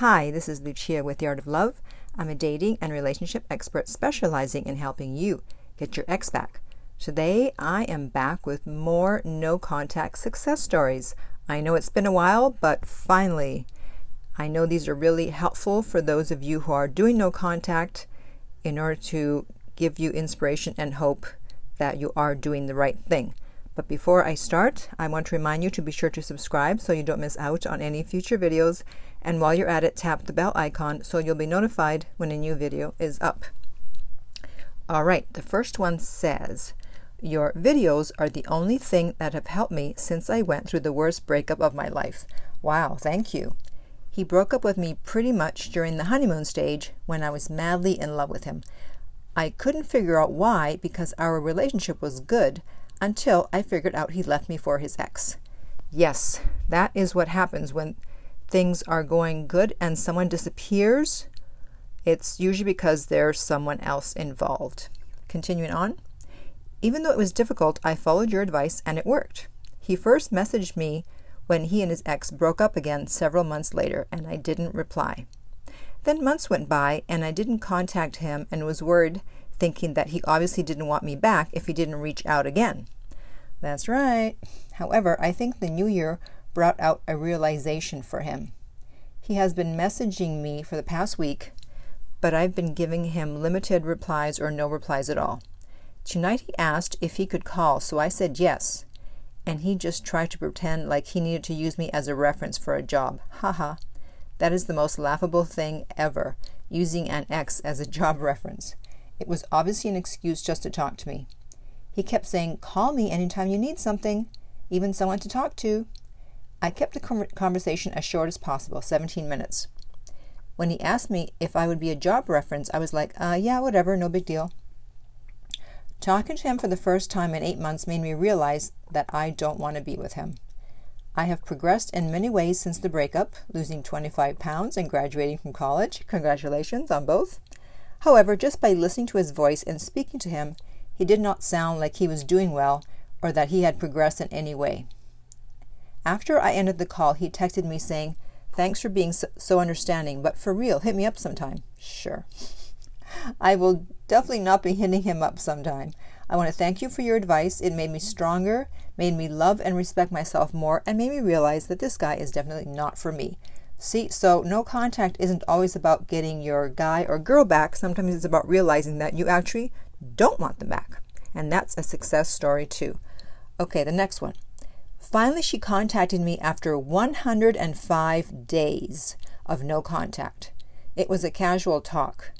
Hi, this is Lucia with The Art of Love. I'm a dating and relationship expert specializing in helping you get your ex back. Today, I am back with more no contact success stories. I know it's been a while, but finally, I know these are really helpful for those of you who are doing no contact in order to give you inspiration and hope that you are doing the right thing. But before I start, I want to remind you to be sure to subscribe so you don't miss out on any future videos. And while you're at it, tap the bell icon so you'll be notified when a new video is up. All right, the first one says, Your videos are the only thing that have helped me since I went through the worst breakup of my life. Wow, thank you. He broke up with me pretty much during the honeymoon stage when I was madly in love with him. I couldn't figure out why because our relationship was good, until I figured out he left me for his ex. Yes, that is what happens when things are going good and someone disappears. It's usually because there's someone else involved. Continuing on. Even though it was difficult, I followed your advice and it worked. He first messaged me when he and his ex broke up again several months later, and I didn't reply. Then months went by, and I didn't contact him and was worried thinking that he obviously didn't want me back if he didn't reach out again. That's right. However, I think the new year brought out a realization for him. He has been messaging me for the past week, but I've been giving him limited replies or no replies at all. Tonight he asked if he could call, so I said yes, and he just tried to pretend like he needed to use me as a reference for a job. Haha. That is the most laughable thing ever, using an ex as a job reference. It was obviously an excuse just to talk to me. He kept saying, Call me anytime you need something, even someone to talk to. I kept the conversation as short as possible 17 minutes. When he asked me if I would be a job reference, I was like, uh, yeah, whatever, no big deal. Talking to him for the first time in eight months made me realize that I don't want to be with him. I have progressed in many ways since the breakup, losing 25 pounds and graduating from college. Congratulations on both. However, just by listening to his voice and speaking to him, he did not sound like he was doing well or that he had progressed in any way. After I ended the call, he texted me saying, Thanks for being so, understanding, but for real, hit me up sometime. Sure. I will definitely not be hitting him up sometime. I want to thank you for your advice. It made me stronger, made me love and respect myself more, and made me realize that this guy is definitely not for me. See, so no contact isn't always about getting your guy or girl back. Sometimes it's about realizing that you actually don't want them back. And that's a success story too. Okay, the next one. Finally, she contacted me after 105 days of no contact. It was a casual talk.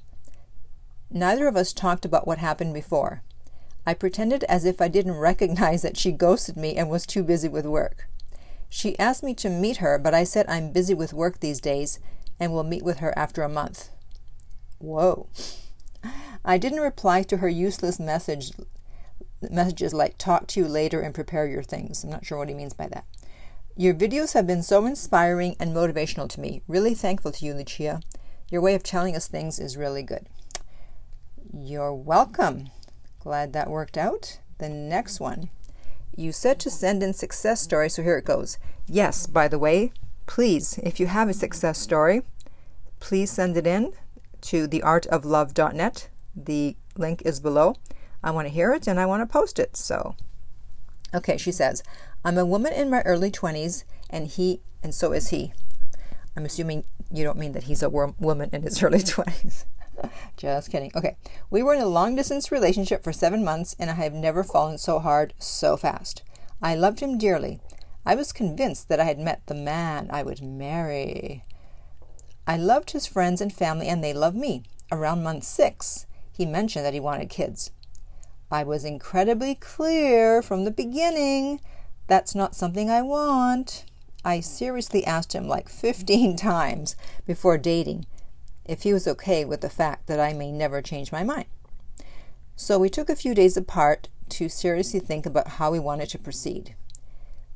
Neither of us talked about what happened before. I pretended as if I didn't recognize that she ghosted me and was too busy with work. She asked me to meet her, but I said I'm busy with work these days and will meet with her after a month. Whoa. I didn't reply to her useless message messages like talk to you later and prepare your things. I'm not sure what he means by that. Your videos have been so inspiring and motivational to me. Really thankful to you, Lucia. Your way of telling us things is really good. You're welcome. Glad that worked out. The next one. You said to send in success stories, so here it goes. Yes, by the way, please, if you have a success story, please send it in to theartoflove.net. The link is below. I want to hear it and I want to post it. So, okay, she says, I'm a woman in my early 20s and he, and so is he. I'm assuming you don't mean that he's a woman in his early 20s. Just kidding. Okay. We were in a long distance relationship for seven months, and I have never fallen so hard so fast. I loved him dearly. I was convinced that I had met the man I would marry. I loved his friends and family, and they loved me. Around month six, he mentioned that he wanted kids. I was incredibly clear from the beginning that's not something I want. I seriously asked him like 15 times before dating if he was okay with the fact that I may never change my mind. So we took a few days apart to seriously think about how we wanted to proceed.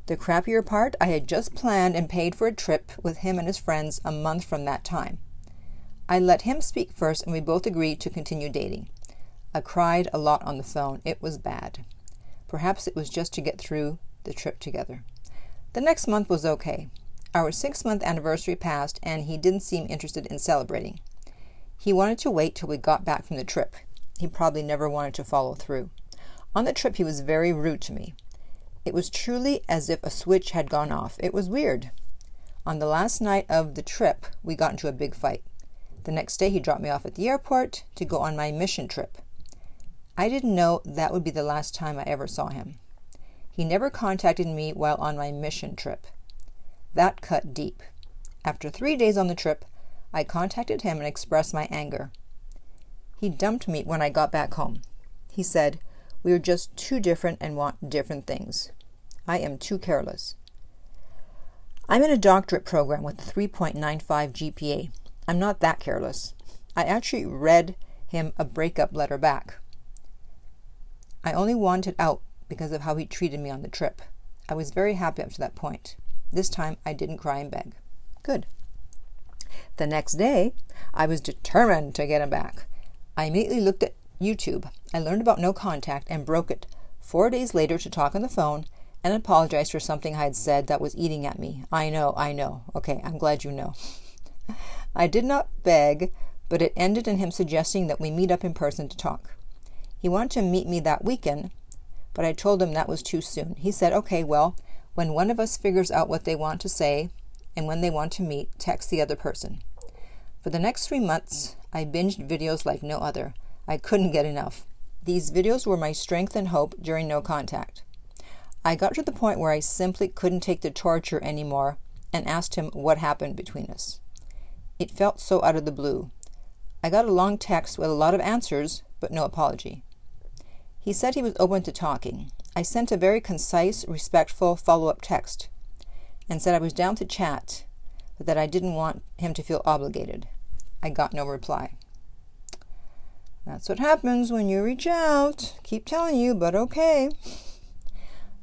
The crappier part, I had just planned and paid for a trip with him and his friends a month from that time. I let him speak first and we both agreed to continue dating. I cried a lot on the phone. It was bad. Perhaps it was just to get through the trip together. The next month was okay. Our six month anniversary passed, and he didn't seem interested in celebrating. He wanted to wait till we got back from the trip. He probably never wanted to follow through. On the trip, he was very rude to me. It was truly as if a switch had gone off. It was weird. On the last night of the trip, we got into a big fight. The next day, he dropped me off at the airport to go on my mission trip. I didn't know that would be the last time I ever saw him. He never contacted me while on my mission trip. That cut deep. After three days on the trip, I contacted him and expressed my anger. He dumped me when I got back home. He said, We are just too different and want different things. I am too careless. I'm in a doctorate program with a 3.95 GPA. I'm not that careless. I actually read him a breakup letter back. I only wanted out because of how he treated me on the trip. I was very happy up to that point. This time I didn't cry and beg. Good. The next day, I was determined to get him back. I immediately looked at YouTube. I learned about no contact and broke it four days later to talk on the phone and apologize for something I had said that was eating at me. I know, I know. Okay, I'm glad you know. I did not beg, but it ended in him suggesting that we meet up in person to talk. He wanted to meet me that weekend, but I told him that was too soon. He said, okay, well, when one of us figures out what they want to say and when they want to meet, text the other person. For the next three months, I binged videos like no other. I couldn't get enough. These videos were my strength and hope during no contact. I got to the point where I simply couldn't take the torture anymore and asked him what happened between us. It felt so out of the blue. I got a long text with a lot of answers, but no apology. He said he was open to talking. I sent a very concise, respectful follow up text and said I was down to chat, but that I didn't want him to feel obligated. I got no reply. That's what happens when you reach out. Keep telling you, but okay.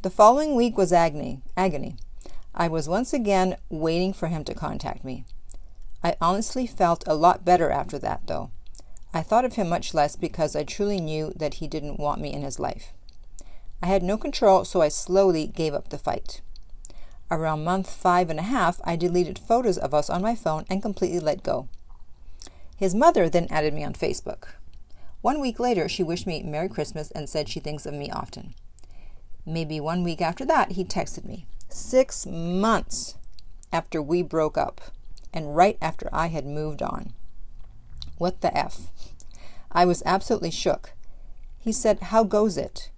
The following week was agony. Agony. I was once again waiting for him to contact me. I honestly felt a lot better after that, though. I thought of him much less because I truly knew that he didn't want me in his life. I had no control, so I slowly gave up the fight. Around month five and a half, I deleted photos of us on my phone and completely let go. His mother then added me on Facebook. One week later, she wished me Merry Christmas and said she thinks of me often. Maybe one week after that, he texted me. Six months after we broke up, and right after I had moved on. What the F? I was absolutely shook. He said, How goes it?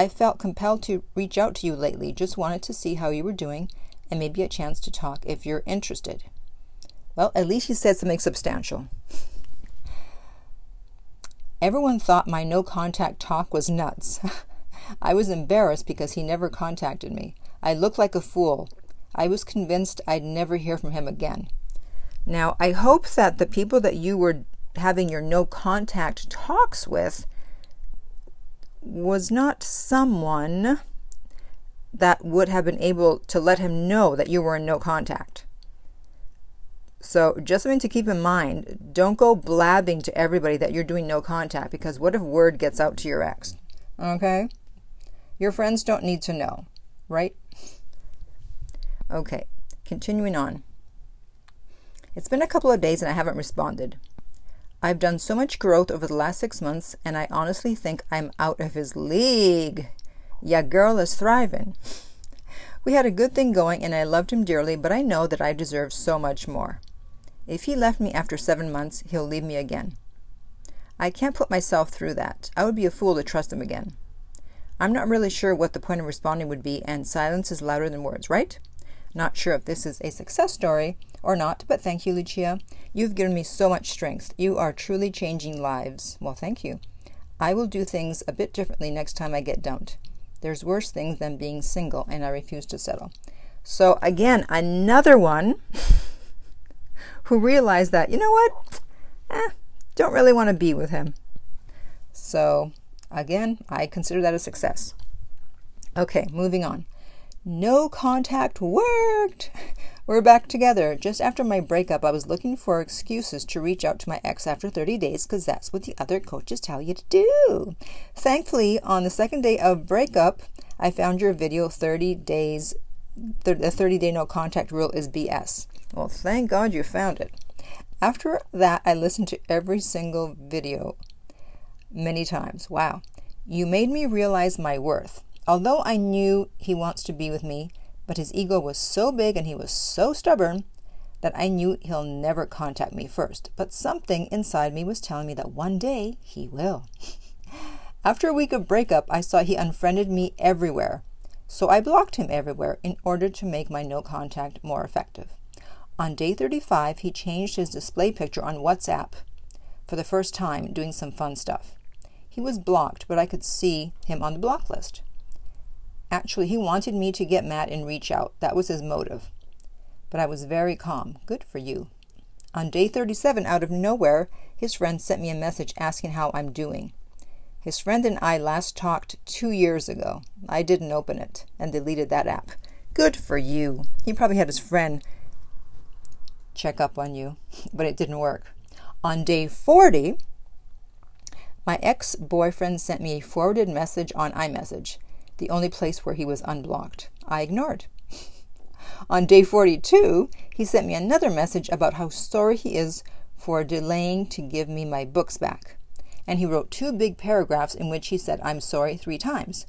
I felt compelled to reach out to you lately. Just wanted to see how you were doing and maybe a chance to talk if you're interested. Well, at least you said something substantial. Everyone thought my no contact talk was nuts. I was embarrassed because he never contacted me. I looked like a fool. I was convinced I'd never hear from him again. Now, I hope that the people that you were having your no contact talks with was not someone that would have been able to let him know that you were in no contact. So, just something to keep in mind don't go blabbing to everybody that you're doing no contact because what if word gets out to your ex? Okay? Your friends don't need to know, right? Okay, continuing on. It's been a couple of days and I haven't responded. I've done so much growth over the last six months, and I honestly think I'm out of his league. Yeah, girl is thriving. We had a good thing going, and I loved him dearly, but I know that I deserve so much more. If he left me after seven months, he'll leave me again. I can't put myself through that. I would be a fool to trust him again. I'm not really sure what the point of responding would be, and silence is louder than words, right? Not sure if this is a success story or not, but thank you, Lucia. You've given me so much strength. You are truly changing lives. Well, thank you. I will do things a bit differently next time I get dumped. There's worse things than being single, and I refuse to settle. So, again, another one who realized that, you know what? Eh, don't really want to be with him. So, again, I consider that a success. Okay, moving on. No contact worked. We're back together. Just after my breakup, I was looking for excuses to reach out to my ex after 30 days because that's what the other coaches tell you to do. Thankfully, on the second day of breakup, I found your video 30 days the 30 day no contact rule is BS. Well, thank God you found it. After that, I listened to every single video many times. Wow. You made me realize my worth. Although I knew he wants to be with me, but his ego was so big and he was so stubborn that I knew he'll never contact me first. But something inside me was telling me that one day he will. After a week of breakup, I saw he unfriended me everywhere. So I blocked him everywhere in order to make my no contact more effective. On day 35, he changed his display picture on WhatsApp for the first time, doing some fun stuff. He was blocked, but I could see him on the block list. Actually, he wanted me to get mad and reach out. That was his motive. But I was very calm. Good for you. On day 37, out of nowhere, his friend sent me a message asking how I'm doing. His friend and I last talked two years ago. I didn't open it and deleted that app. Good for you. He probably had his friend check up on you, but it didn't work. On day 40, my ex boyfriend sent me a forwarded message on iMessage, the only place where he was unblocked. I ignored. on day 42, he sent me another message about how sorry he is for delaying to give me my books back and he wrote two big paragraphs in which he said, I'm sorry, three times.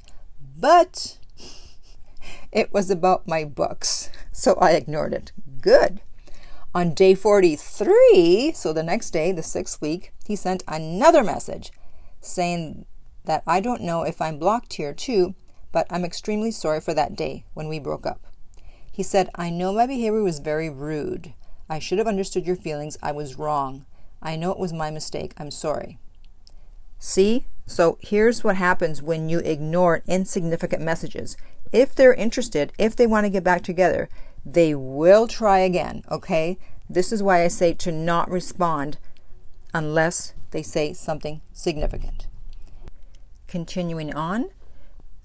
But it was about my books, so I ignored it. Good. On day 43, so the next day, the sixth week, he sent another message saying that I don't know if I'm blocked here too, but I'm extremely sorry for that day when we broke up. He said, I know my behavior was very rude. I should have understood your feelings. I was wrong. I know it was my mistake. I'm sorry. See? So here's what happens when you ignore insignificant messages. If they're interested, if they want to get back together, they will try again, okay? This is why I say to not respond unless they say something significant. Continuing on,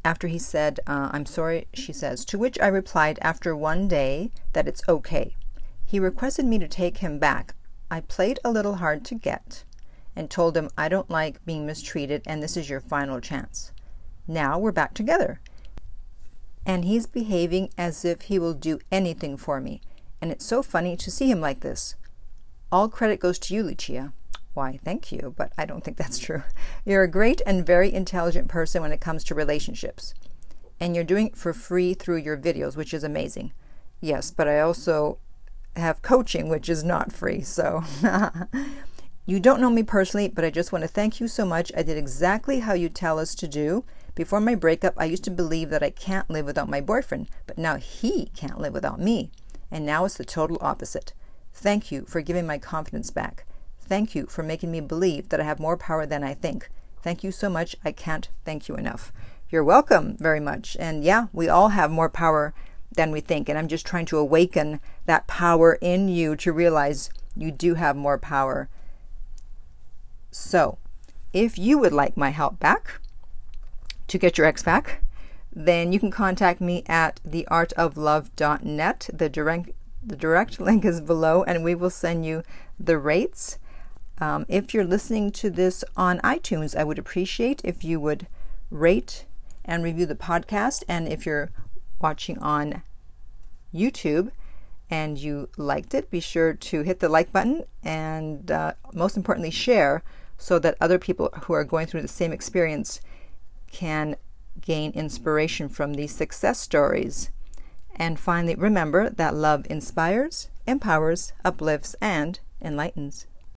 after he said, uh, I'm sorry, she says, to which I replied after one day that it's okay. He requested me to take him back. I played a little hard to get and told him, I don't like being mistreated and this is your final chance. Now we're back together. And he's behaving as if he will do anything for me. And it's so funny to see him like this. All credit goes to you, Lucia. Why, thank you, but I don't think that's true. You're a great and very intelligent person when it comes to relationships. And you're doing it for free through your videos, which is amazing. Yes, but I also have coaching, which is not free. So You don't know me personally, but I just want to thank you so much. I did exactly how you tell us to do. Before my breakup, I used to believe that I can't live without my boyfriend, but now he can't live without me. And now it's the total opposite. Thank you for giving my confidence back. Thank you for making me believe that I have more power than I think. Thank you so much. I can't thank you enough. You're welcome very much. And yeah, we all have more power than we think. And I'm just trying to awaken that power in you to realize you do have more power so, if you would like my help back to get your ex back, then you can contact me at theartoflove.net. The direct the direct link is below, and we will send you the rates. Um, if you're listening to this on iTunes, I would appreciate if you would rate and review the podcast. And if you're watching on YouTube and you liked it, be sure to hit the like button and uh, most importantly, share so that other people who are going through the same experience can gain inspiration from these success stories. And finally, remember that love inspires, empowers, uplifts, and enlightens.